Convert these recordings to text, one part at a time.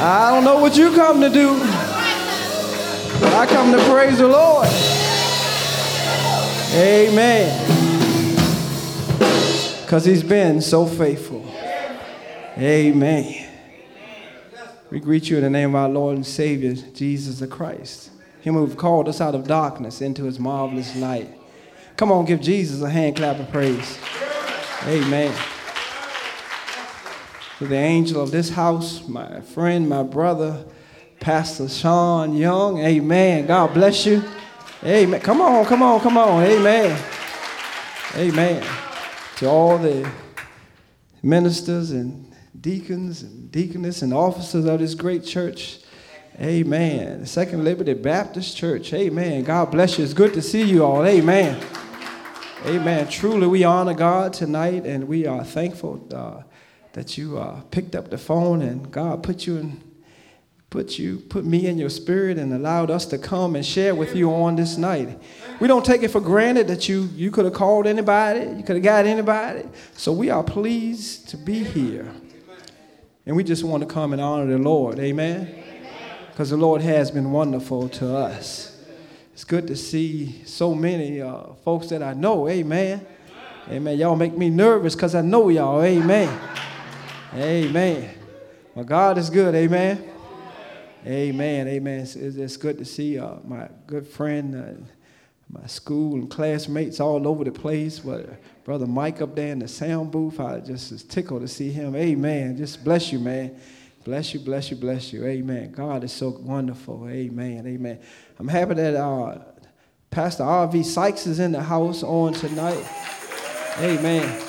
I don't know what you come to do, but I come to praise the Lord. Amen. Because he's been so faithful. Amen. We greet you in the name of our Lord and Savior, Jesus the Christ. Him who called us out of darkness into his marvelous light. Come on, give Jesus a hand clap of praise. Amen. To the angel of this house, my friend, my brother, Pastor Sean Young. Amen. God bless you. Amen. Come on, come on, come on. Amen. Amen. To all the ministers and deacons and deaconess and officers of this great church. Amen. Second Liberty Baptist Church. Amen. God bless you. It's good to see you all. Amen. Amen. Truly, we honor God tonight, and we are thankful uh, that you uh, picked up the phone and God put you in put you, put me in your spirit and allowed us to come and share with you on this night. We don't take it for granted that you you could have called anybody, you could have got anybody. So we are pleased to be here. And we just want to come and honor the Lord. Amen. Because the Lord has been wonderful to us. It's good to see so many uh, folks that I know. Amen. Amen. Y'all make me nervous because I know y'all. Amen. Amen. Well, God is good. Amen. Amen. Amen. It's, it's good to see uh, my good friend, uh, my school and classmates all over the place. But brother Mike up there in the sound booth, I just is tickled to see him. Amen. Just bless you, man. Bless you, bless you, bless you. Amen. God is so wonderful. Amen. Amen. I'm happy that uh, Pastor R.V. Sykes is in the house on tonight. Amen.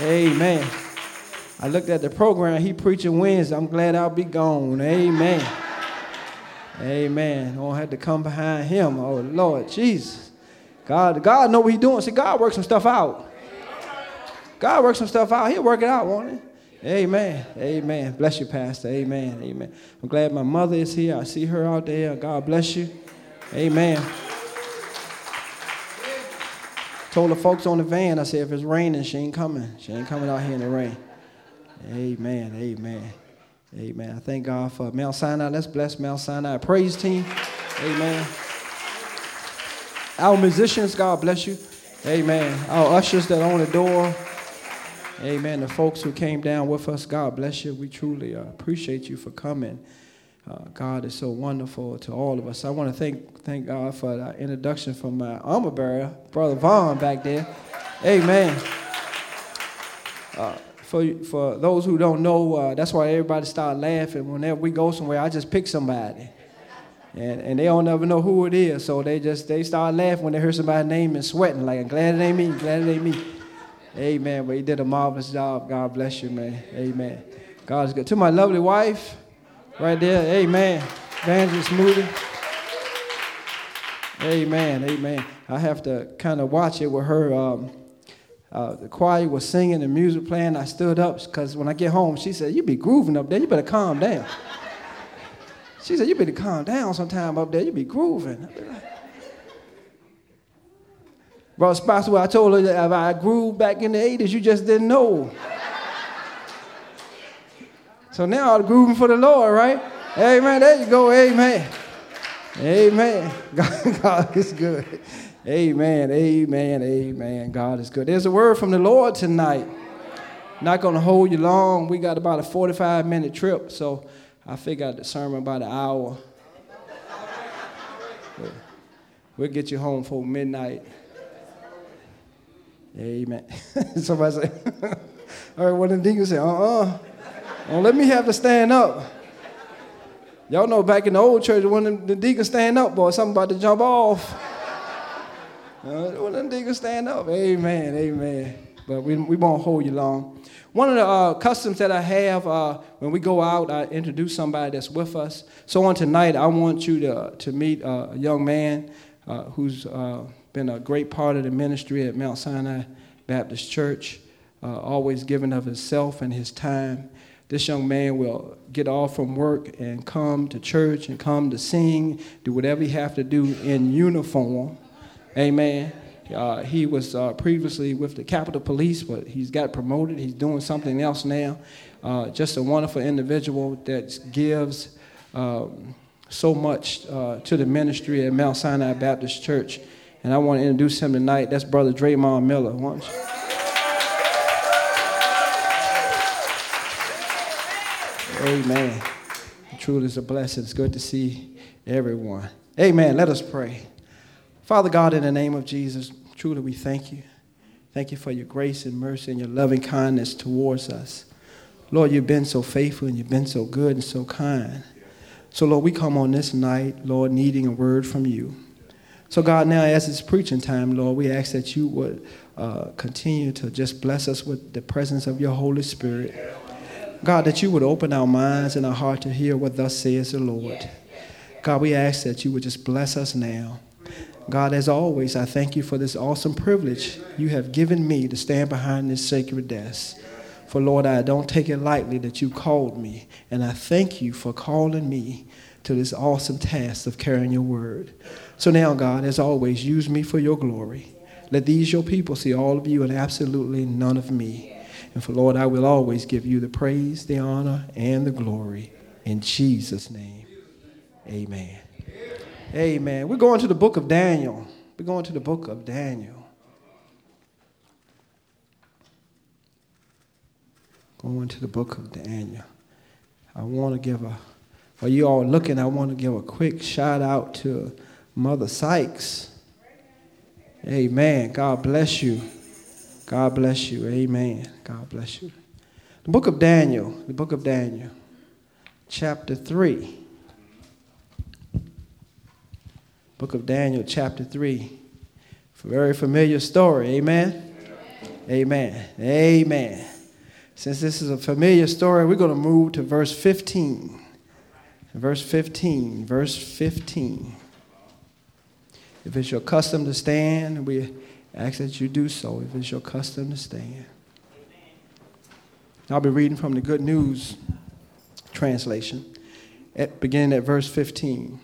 Amen. I looked at the program, he preaching Wednesday. I'm glad I'll be gone. Amen. Amen. I don't have to come behind him. Oh Lord Jesus. God, God know what he's doing. See, God works some stuff out. God works some stuff out. He'll work it out, won't he? Amen. Amen. Bless you, Pastor. Amen. Amen. I'm glad my mother is here. I see her out there. God bless you. Amen. Told the folks on the van, I said, if it's raining, she ain't coming. She ain't coming out here in the rain. Amen. Amen. Amen. I thank God for Mount Sinai. Let's bless Mount Sinai praise team. Amen. Our musicians, God bless you. Amen. Our ushers that on the door. Amen. The folks who came down with us, God bless you. We truly uh, appreciate you for coming. Uh, God is so wonderful to all of us. I want to thank thank God for the introduction from my armor bearer, Brother Vaughn, back there. Amen. Uh, for, for those who don't know, uh, that's why everybody start laughing. Whenever we go somewhere, I just pick somebody. And, and they don't ever know who it is. So they just they start laughing when they hear somebody's name and sweating. Like, I'm glad it ain't me, glad it ain't me. Amen. But he did a marvelous job. God bless you, man. Amen. God is good. To my lovely wife, right there. Amen. Evangelist Moody. Amen. Amen. I have to kind of watch it with her. Um, uh, the choir was singing and music playing. I stood up because when I get home, she said, You be grooving up there. You better calm down. she said, You better calm down sometime up there. You be grooving. Bro, Spotswood, I told her that if I grooved back in the 80s, you just didn't know. so now I'm grooving for the Lord, right? Amen. There you go. Amen. Amen. God, God is good. Amen, amen, amen. God is good. There's a word from the Lord tonight. Not going to hold you long. We got about a 45 minute trip, so I figured out the sermon about an hour. We'll get you home for midnight. Amen. Somebody say, all right, uh-uh. well, the deacon said, uh-uh. Don't let me have to stand up. Y'all know back in the old church, when the deacon stand up, boy, something about to jump off. Uh, well, they can stand up. Amen, amen. But we, we won't hold you long. One of the uh, customs that I have uh, when we go out, I introduce somebody that's with us. So on tonight, I want you to, to meet uh, a young man uh, who's uh, been a great part of the ministry at Mount Sinai Baptist Church, always giving of himself and his time. This young man will get off from work and come to church and come to sing, do whatever he have to do in uniform Amen. Uh, he was uh, previously with the Capitol Police, but he's got promoted. He's doing something else now. Uh, just a wonderful individual that gives um, so much uh, to the ministry at Mount Sinai Baptist Church. And I want to introduce him tonight. That's Brother Draymond Miller. Why Amen. Truly, it's a blessing. It's good to see everyone. Amen. Let us pray. Father God, in the name of Jesus, truly we thank you. Thank you for your grace and mercy and your loving kindness towards us. Lord, you've been so faithful and you've been so good and so kind. So, Lord, we come on this night, Lord, needing a word from you. So, God, now as it's preaching time, Lord, we ask that you would uh, continue to just bless us with the presence of your Holy Spirit. God, that you would open our minds and our heart to hear what thus says the Lord. God, we ask that you would just bless us now. God, as always, I thank you for this awesome privilege you have given me to stand behind this sacred desk. For Lord, I don't take it lightly that you called me, and I thank you for calling me to this awesome task of carrying your word. So now, God, as always, use me for your glory. Let these your people see all of you and absolutely none of me. And for Lord, I will always give you the praise, the honor, and the glory. In Jesus' name, amen. Amen. We're going to the book of Daniel. We're going to the book of Daniel. Going to the book of Daniel. I want to give a, while you all looking, I want to give a quick shout out to Mother Sykes. Amen. God bless you. God bless you. Amen. God bless you. The book of Daniel, the book of Daniel, chapter 3. Book of Daniel, chapter 3. Very familiar story. Amen. Amen. Amen. Since this is a familiar story, we're going to move to verse 15. Verse 15. Verse 15. If it's your custom to stand, we ask that you do so. If it's your custom to stand. I'll be reading from the Good News translation, at, beginning at verse 15.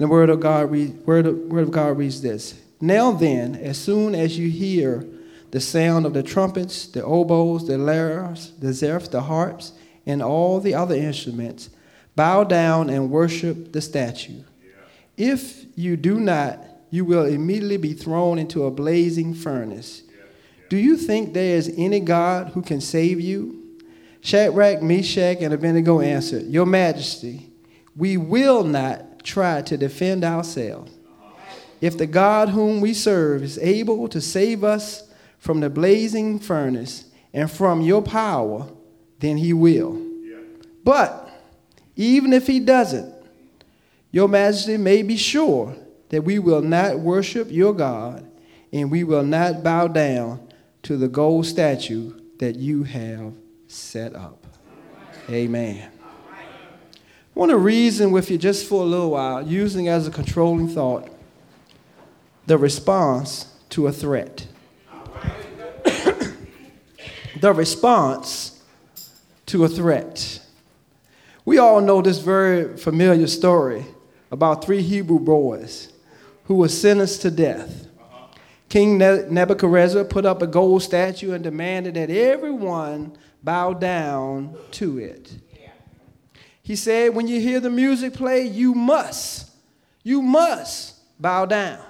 And the word of God, word, of, word of God reads this Now then, as soon as you hear the sound of the trumpets, the oboes, the lyres, the zithers, the harps, and all the other instruments, bow down and worship the statue. If you do not, you will immediately be thrown into a blazing furnace. Do you think there is any God who can save you? Shadrach, Meshach, and Abednego answered, Your Majesty, we will not try to defend ourselves. If the God whom we serve is able to save us from the blazing furnace and from your power, then he will. But even if he doesn't, your majesty may be sure that we will not worship your God and we will not bow down to the gold statue that you have set up. Amen. I want to reason with you just for a little while, using as a controlling thought the response to a threat the response to a threat. We all know this very familiar story about three Hebrew boys who were sentenced to death. King Nebuchadnezzar put up a gold statue and demanded that everyone bow down to it. He said, When you hear the music play, you must, you must bow down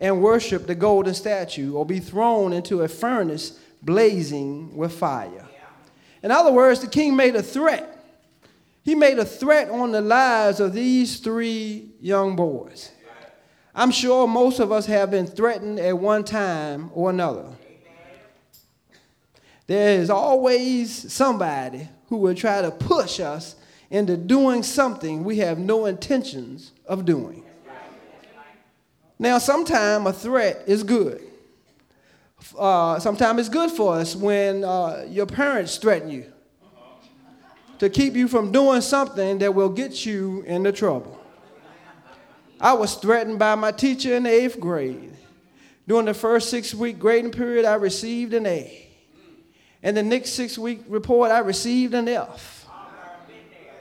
and worship the golden statue or be thrown into a furnace blazing with fire. In other words, the king made a threat. He made a threat on the lives of these three young boys. I'm sure most of us have been threatened at one time or another. There is always somebody who will try to push us into doing something we have no intentions of doing. Now, sometimes a threat is good uh, sometimes it's good for us when uh, your parents threaten you to keep you from doing something that will get you into trouble. I was threatened by my teacher in the eighth grade. During the first six week grading period, I received an A. And the next six week report, I received an F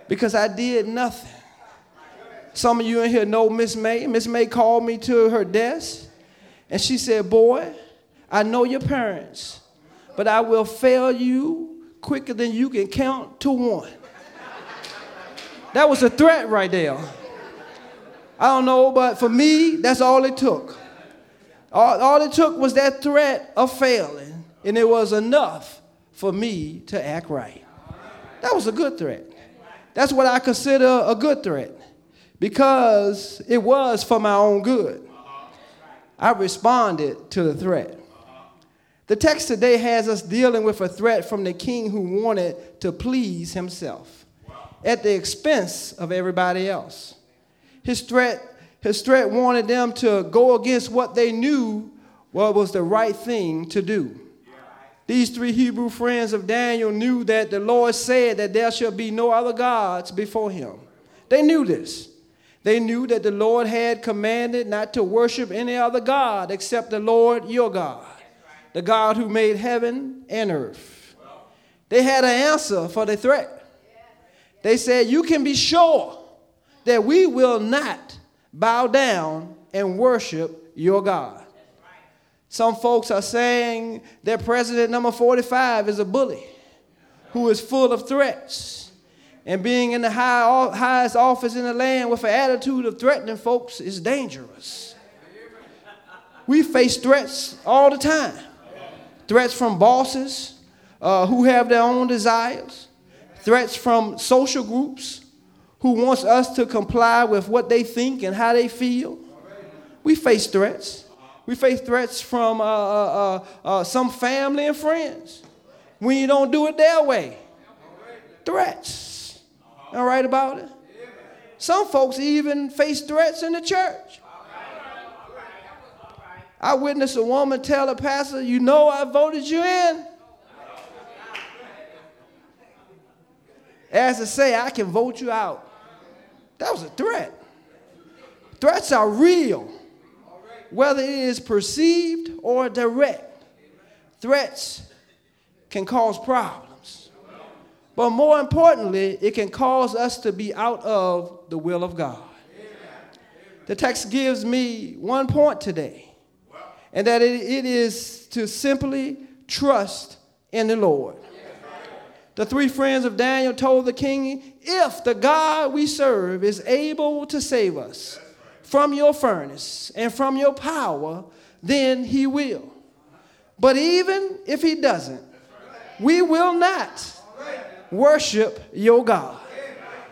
because I did nothing. Some of you in here know Miss May. Miss May called me to her desk And she said, Boy, I know your parents, but I will fail you quicker than you can count to one. that was a threat right there. I don't know, but for me, that's all it took. All, all it took was that threat of failing, and it was enough for me to act right. That was a good threat. That's what I consider a good threat because it was for my own good. I responded to the threat. The text today has us dealing with a threat from the king who wanted to please himself at the expense of everybody else. His threat, his threat wanted them to go against what they knew what was the right thing to do. These three Hebrew friends of Daniel knew that the Lord said that there shall be no other gods before him. They knew this. They knew that the Lord had commanded not to worship any other God except the Lord your God, the God who made heaven and earth. They had an answer for the threat. They said, You can be sure that we will not bow down and worship your God. Some folks are saying that President number 45 is a bully who is full of threats. And being in the high, highest office in the land with an attitude of threatening folks is dangerous. We face threats all the time threats from bosses uh, who have their own desires, threats from social groups who wants us to comply with what they think and how they feel. We face threats. We face threats from uh, uh, uh, uh some family and friends when you don't do it their way. Threats. All right about it? Some folks even face threats in the church. I witnessed a woman tell a pastor, You know, I voted you in. As to say, I can vote you out. That was a threat. Threats are real, whether it is perceived or direct. Threats can cause problems. But more importantly, it can cause us to be out of the will of God. The text gives me one point today, and that it, it is to simply trust in the Lord. The three friends of Daniel told the king, If the God we serve is able to save us from your furnace and from your power, then he will. But even if he doesn't, we will not worship your God.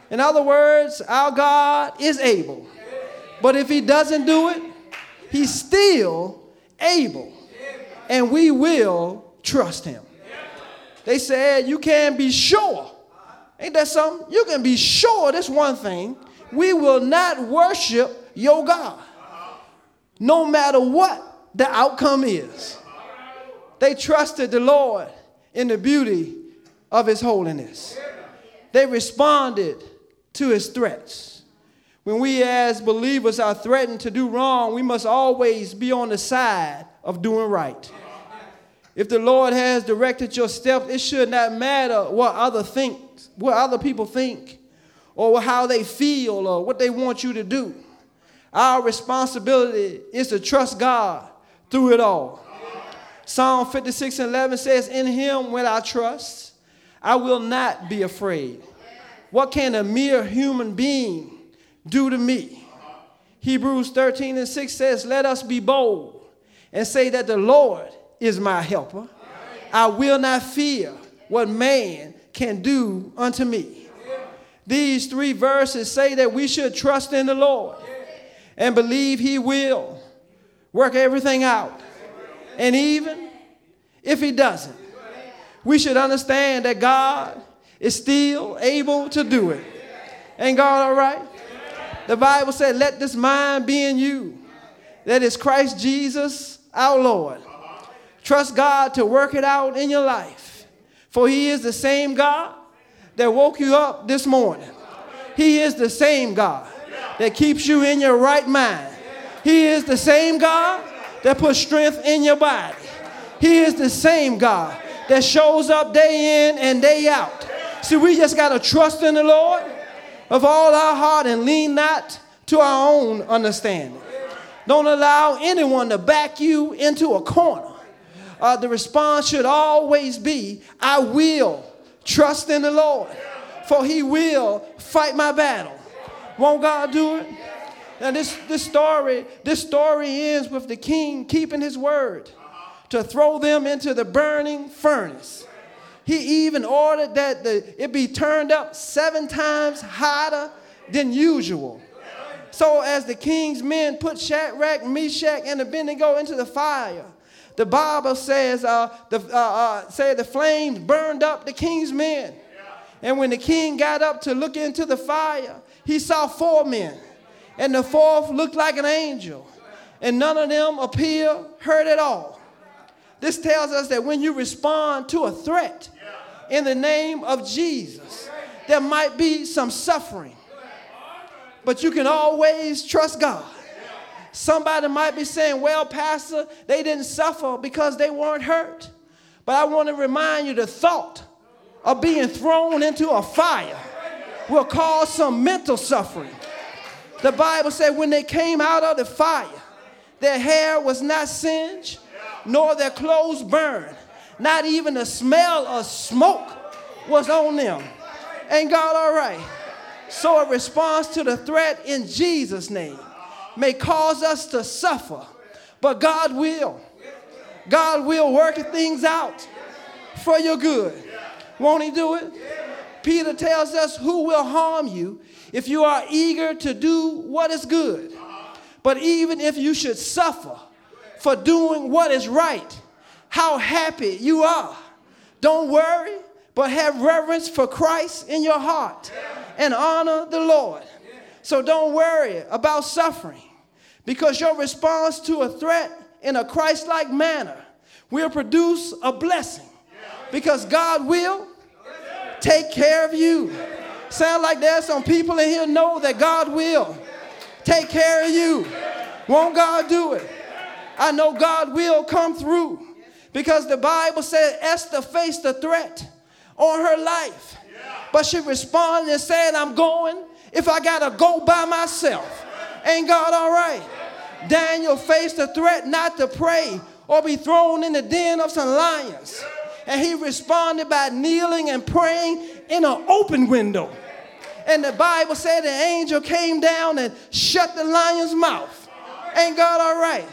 In other words, our God is able. But if he doesn't do it, he's still able. And we will trust him. They said, You can be sure. Ain't that something? You can be sure this one thing. We will not worship your God, no matter what the outcome is. They trusted the Lord in the beauty of his holiness. They responded to his threats. When we as believers are threatened to do wrong, we must always be on the side of doing right. If the Lord has directed your steps, it should not matter what other think, what other people think, or how they feel, or what they want you to do. Our responsibility is to trust God through it all. Psalm 56 and 11 says, In him will I trust, I will not be afraid. What can a mere human being do to me? Hebrews 13 and 6 says, Let us be bold and say that the Lord is my helper. I will not fear what man can do unto me. These three verses say that we should trust in the Lord and believe He will work everything out. And even if He doesn't, we should understand that God is still able to do it. Ain't God all right? The Bible said, Let this mind be in you, that is Christ Jesus our Lord. Trust God to work it out in your life. For He is the same God that woke you up this morning. He is the same God that keeps you in your right mind. He is the same God that puts strength in your body. He is the same God that shows up day in and day out. See, we just got to trust in the Lord of all our heart and lean not to our own understanding. Don't allow anyone to back you into a corner. Uh, the response should always be, I will trust in the Lord, for he will fight my battle. Won't God do it? Now this, this story, this story ends with the king keeping his word to throw them into the burning furnace. He even ordered that the, it be turned up seven times hotter than usual. So as the king's men put Shadrach, Meshach, and Abednego into the fire, the Bible says uh, the, uh, uh, say the flames burned up the king's men. And when the king got up to look into the fire, he saw four men. And the fourth looked like an angel. And none of them appeared hurt at all. This tells us that when you respond to a threat in the name of Jesus, there might be some suffering. But you can always trust God. Somebody might be saying, Well, Pastor, they didn't suffer because they weren't hurt. But I want to remind you the thought of being thrown into a fire will cause some mental suffering. The Bible said when they came out of the fire, their hair was not singed, nor their clothes burned. Not even the smell of smoke was on them. Ain't God all right? So, a response to the threat in Jesus' name may cause us to suffer, but God will. God will work things out for your good. Won't He do it? Peter tells us, Who will harm you if you are eager to do what is good? But even if you should suffer for doing what is right, how happy you are. Don't worry, but have reverence for Christ in your heart and honor the Lord. So don't worry about suffering because your response to a threat in a Christ like manner will produce a blessing because God will take care of you. Sound like there's some people in here know that God will take care of you. Won't God do it? I know God will come through because the Bible said Esther faced a threat on her life. But she responded and said, I'm going if I got to go by myself. Ain't God all right? Daniel faced a threat not to pray or be thrown in the den of some lions. And he responded by kneeling and praying in an open window. And the Bible said the angel came down and shut the lion's mouth. Ain't God all right?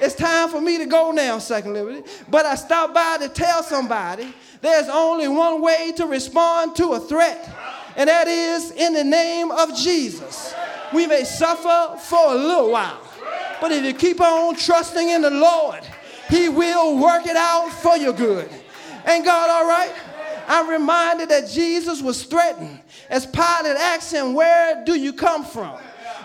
It's time for me to go now, Second Liberty. But I stopped by to tell somebody there's only one way to respond to a threat, and that is in the name of Jesus. We may suffer for a little while, but if you keep on trusting in the Lord, He will work it out for your good. Ain't God all right? I'm reminded that Jesus was threatened as Pilate asked him, Where do you come from?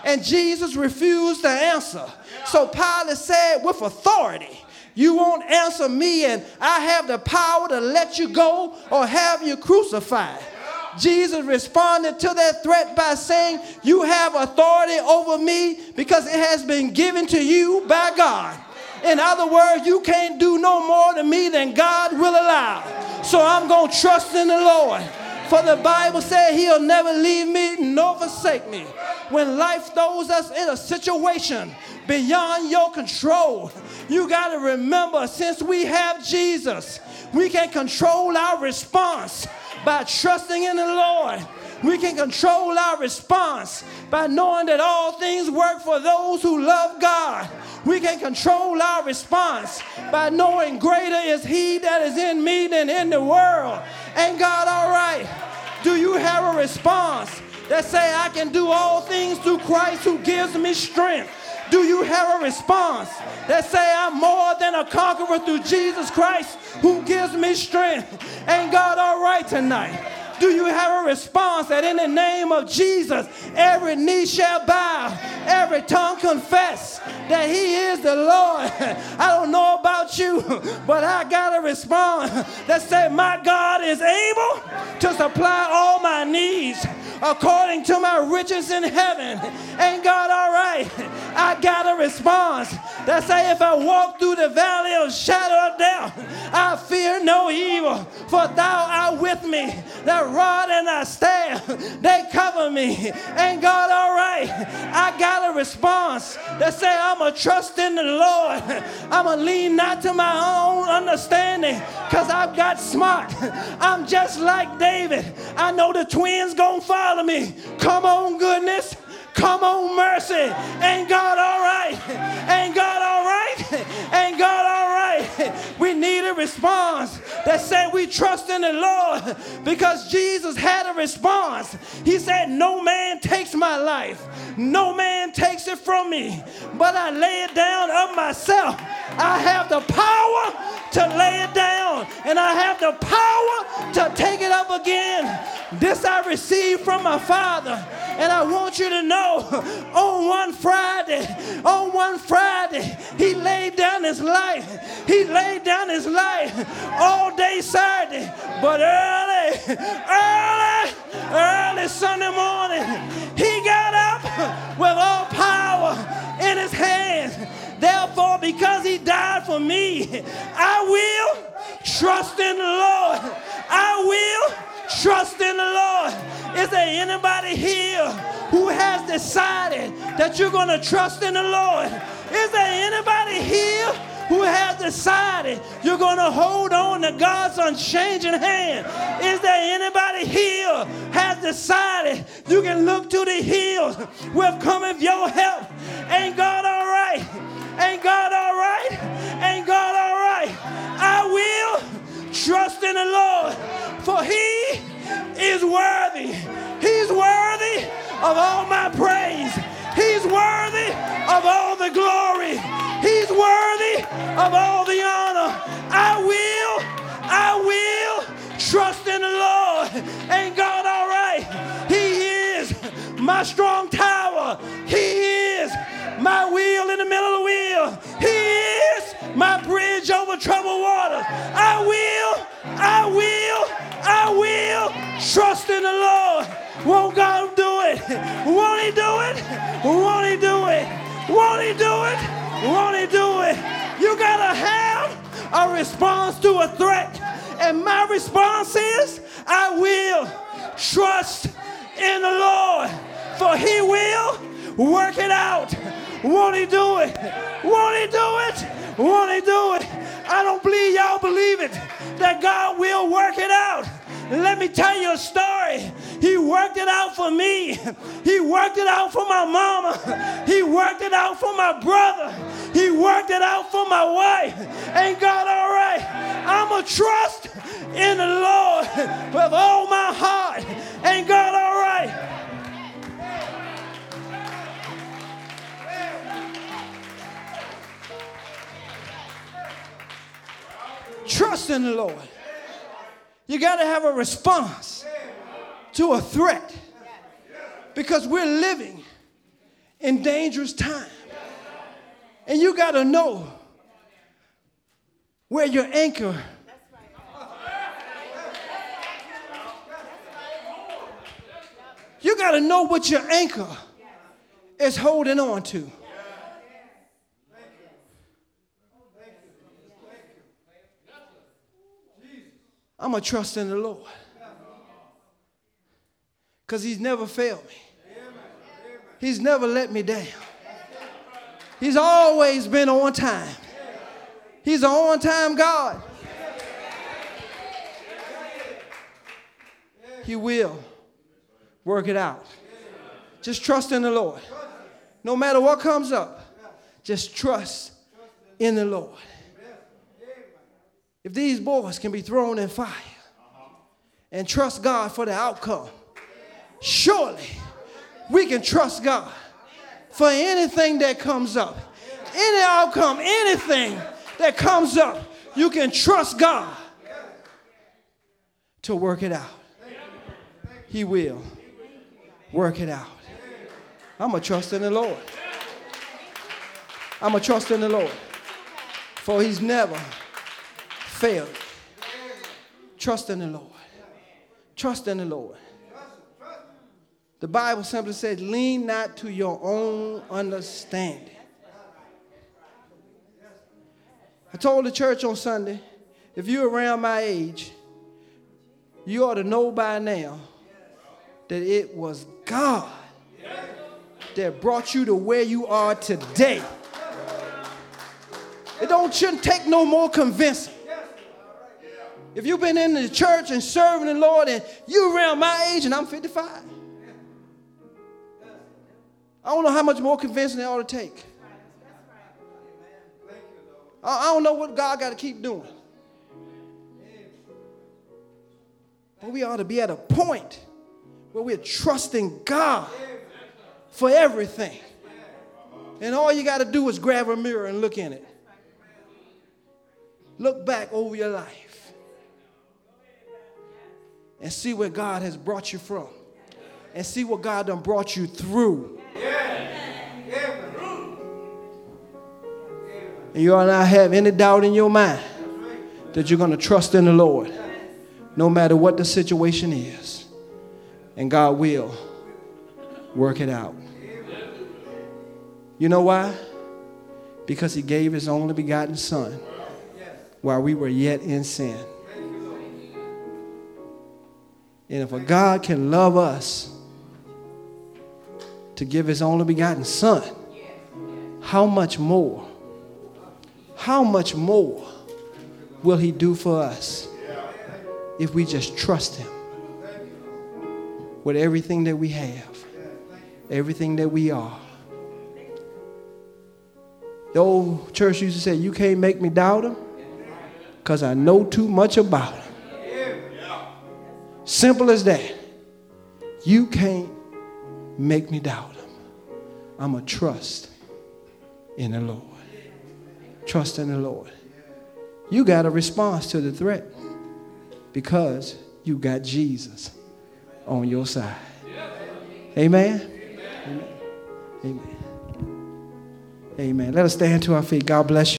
And Jesus refused to answer. So Pilate said, with authority, you won't answer me, and I have the power to let you go or have you crucified. Jesus responded to that threat by saying, You have authority over me because it has been given to you by God. In other words, you can't do no more to me than God will allow. So I'm going to trust in the Lord. For the Bible said he'll never leave me nor forsake me. When life throws us in a situation beyond your control, you got to remember since we have Jesus, we can control our response by trusting in the Lord. We can control our response by knowing that all things work for those who love God. We can control our response by knowing greater is He that is in me than in the world. Ain't God all right? Do you have a response that say, I can do all things through Christ who gives me strength? Do you have a response that say, I'm more than a conqueror through Jesus Christ who gives me strength? Ain't God all right tonight? Do you have a response that in the name of Jesus, every knee shall bow, every tongue confess that He is the Lord? I don't know about you, but I got a response that said, My God is able to supply all my needs according to my riches in heaven. Ain't God all right? I got a response that say, if I walk through the valley of shadow of death, I fear no evil, for thou art with me. That rod and thy staff, they cover me. Ain't God all right? I got a response that say, I'm a trust in the Lord. I'm a lean not to my own understanding, because I've got smart. I'm just like David. I know the twins gonna follow me. Come on, goodness. Come on, mercy. Ain't God all right? Ain't God all right? Ain't God all right? We need a response that said we trust in the Lord because Jesus had a response. He said, No man takes my life, no man takes it from me, but I lay it down of myself. I have the power to lay it down, and I have the power to take it up again. This I received from my Father. And I want you to know on one Friday, on one Friday, he laid down his life. He laid down his life all day Saturday. But early, early, early Sunday morning, he got up with all power. Therefore, because he died for me, I will trust in the Lord. I will trust in the Lord. Is there anybody here who has decided that you're going to trust in the Lord? Is there anybody here who has decided you're going to hold on to God's unchanging hand? Is there anybody here has decided you can look to the hills with cometh your help? Ain't God all right? Ain't God all right? Ain't God all right? I will trust in the Lord for he is worthy. He's worthy of all my praise. He's worthy of all the glory. He's worthy of all the honor. I will, I will trust in the Lord. Ain't God all right? He is my strong tower. He is my wheel in the middle of. He is my bridge over troubled water. I will, I will, I will trust in the Lord. Won't God do it? Won't He do it? Won't He do it? Won't He do it? Won't He do it? You gotta have a response to a threat. And my response is, I will trust in the Lord, for He will work it out. Won't He do it? Won't He do it? Won't He do it? I don't believe y'all believe it that God will work it out. Let me tell you a story. He worked it out for me. He worked it out for my mama. He worked it out for my brother. He worked it out for my wife. Ain't God all right? I'm a trust in the Lord with all my heart. Ain't God Trust in the Lord. You got to have a response to a threat because we're living in dangerous times. And you got to know where your anchor You got to know what your anchor is holding on to. I'm going to trust in the Lord. Because He's never failed me, He's never let me down. He's always been on time. He's an on time God. He will work it out. Just trust in the Lord. No matter what comes up, just trust in the Lord. If these boys can be thrown in fire and trust God for the outcome, surely we can trust God for anything that comes up. Any outcome, anything that comes up, you can trust God to work it out. He will work it out. I'm going to trust in the Lord. I'm going to trust in the Lord. For he's never failed. Trust in the Lord. Trust in the Lord. The Bible simply says, lean not to your own understanding. I told the church on Sunday, if you're around my age, you ought to know by now that it was God that brought you to where you are today. It don't shouldn't take no more convincing. If you've been in the church and serving the Lord and you're around my age and I'm 55, I don't know how much more convincing it ought to take. I don't know what God got to keep doing. But we ought to be at a point where we're trusting God for everything. And all you got to do is grab a mirror and look in it. Look back over your life and see where God has brought you from and see what God done brought you through. And you ought not have any doubt in your mind that you're going to trust in the Lord no matter what the situation is. And God will work it out. You know why? Because He gave His only begotten Son while we were yet in sin. And if a God can love us to give His only begotten Son, how much more? How much more will He do for us if we just trust Him with everything that we have, everything that we are? The old church used to say, You can't make me doubt Him because I know too much about Him. Simple as that. You can't make me doubt Him. I'm a trust in the Lord. Trust in the Lord. You got a response to the threat because you got Jesus on your side. Amen. Amen. Amen. Amen. Let us stand to our feet. God bless you.